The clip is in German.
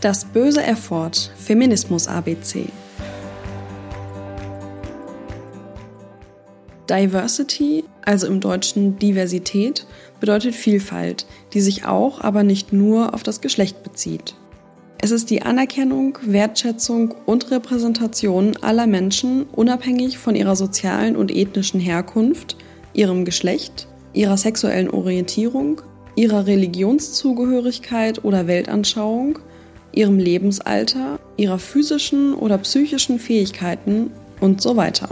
Das böse Erford Feminismus ABC. Diversity, also im Deutschen Diversität, bedeutet Vielfalt, die sich auch, aber nicht nur auf das Geschlecht bezieht. Es ist die Anerkennung, Wertschätzung und Repräsentation aller Menschen unabhängig von ihrer sozialen und ethnischen Herkunft, ihrem Geschlecht, ihrer sexuellen Orientierung, ihrer Religionszugehörigkeit oder Weltanschauung, ihrem Lebensalter, ihrer physischen oder psychischen Fähigkeiten und so weiter.